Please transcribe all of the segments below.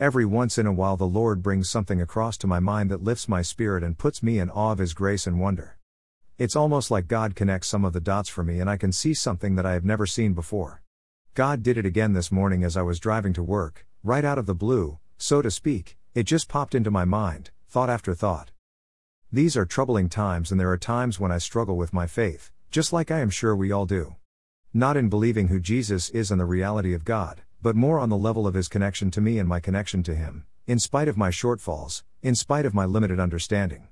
Every once in a while, the Lord brings something across to my mind that lifts my spirit and puts me in awe of His grace and wonder. It's almost like God connects some of the dots for me and I can see something that I have never seen before. God did it again this morning as I was driving to work, right out of the blue, so to speak, it just popped into my mind, thought after thought. These are troubling times and there are times when I struggle with my faith, just like I am sure we all do. Not in believing who Jesus is and the reality of God, but more on the level of his connection to me and my connection to him, in spite of my shortfalls, in spite of my limited understanding.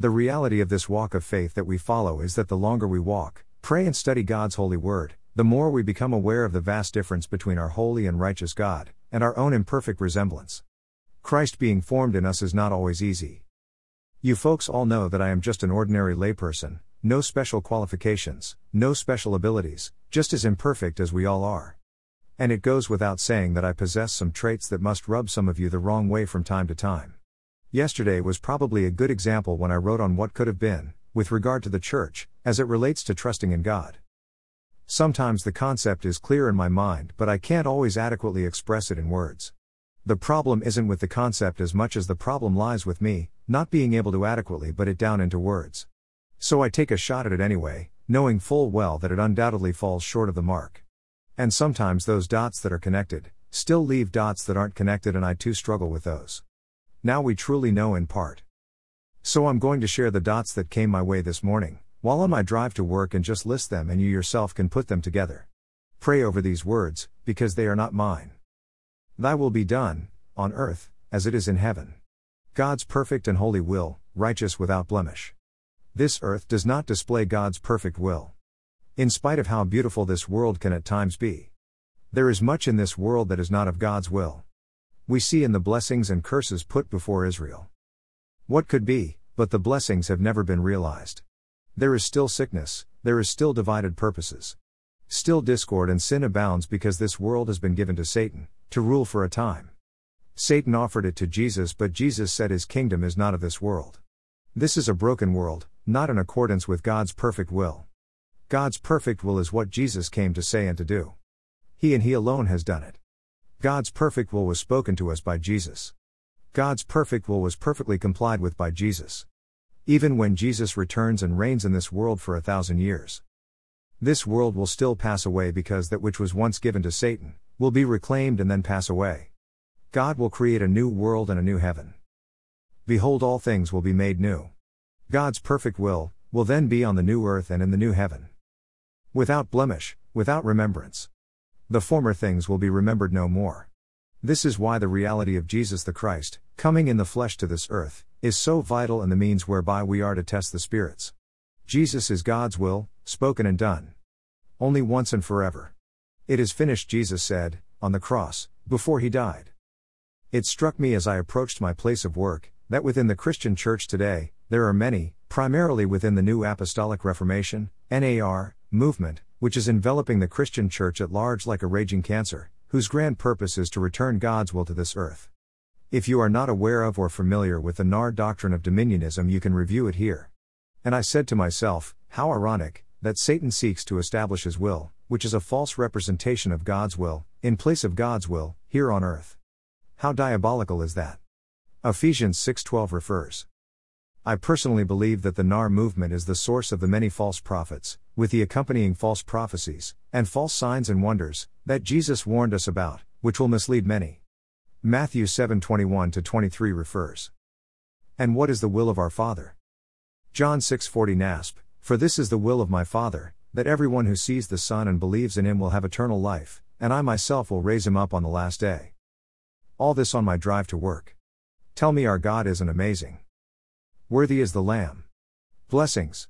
The reality of this walk of faith that we follow is that the longer we walk, pray and study God's holy word, the more we become aware of the vast difference between our holy and righteous God, and our own imperfect resemblance. Christ being formed in us is not always easy. You folks all know that I am just an ordinary layperson, no special qualifications, no special abilities, just as imperfect as we all are. And it goes without saying that I possess some traits that must rub some of you the wrong way from time to time. Yesterday was probably a good example when I wrote on what could have been, with regard to the church, as it relates to trusting in God. Sometimes the concept is clear in my mind, but I can't always adequately express it in words. The problem isn't with the concept as much as the problem lies with me, not being able to adequately put it down into words. So I take a shot at it anyway, knowing full well that it undoubtedly falls short of the mark. And sometimes those dots that are connected, still leave dots that aren't connected, and I too struggle with those. Now we truly know in part. So I'm going to share the dots that came my way this morning, while on my drive to work, and just list them, and you yourself can put them together. Pray over these words, because they are not mine. Thy will be done, on earth, as it is in heaven. God's perfect and holy will, righteous without blemish. This earth does not display God's perfect will. In spite of how beautiful this world can at times be, there is much in this world that is not of God's will we see in the blessings and curses put before Israel. What could be, but the blessings have never been realized. There is still sickness, there is still divided purposes. Still discord and sin abounds because this world has been given to Satan, to rule for a time. Satan offered it to Jesus, but Jesus said his kingdom is not of this world. This is a broken world, not in accordance with God's perfect will. God's perfect will is what Jesus came to say and to do. He and He alone has done it. God's perfect will was spoken to us by Jesus. God's perfect will was perfectly complied with by Jesus. Even when Jesus returns and reigns in this world for a thousand years. This world will still pass away because that which was once given to Satan will be reclaimed and then pass away. God will create a new world and a new heaven. Behold, all things will be made new. God's perfect will will then be on the new earth and in the new heaven. Without blemish, without remembrance. The former things will be remembered no more. This is why the reality of Jesus the Christ, coming in the flesh to this earth, is so vital and the means whereby we are to test the spirits. Jesus is God's will, spoken and done. Only once and forever. It is finished, Jesus said, on the cross, before he died. It struck me as I approached my place of work, that within the Christian church today, there are many, primarily within the New Apostolic Reformation, NAR, movement, which is enveloping the Christian church at large like a raging cancer, whose grand purpose is to return God's will to this earth. If you are not aware of or familiar with the NAR doctrine of dominionism, you can review it here. And I said to myself, how ironic, that Satan seeks to establish his will, which is a false representation of God's will, in place of God's will, here on earth. How diabolical is that? Ephesians 6:12 refers. I personally believe that the NAR movement is the source of the many false prophets, with the accompanying false prophecies, and false signs and wonders, that Jesus warned us about, which will mislead many. Matthew 7:21 23 refers. And what is the will of our Father? John 6:40 NASB, for this is the will of my Father, that everyone who sees the Son and believes in him will have eternal life, and I myself will raise him up on the last day. All this on my drive to work. Tell me our God isn't amazing. Worthy is the Lamb. Blessings.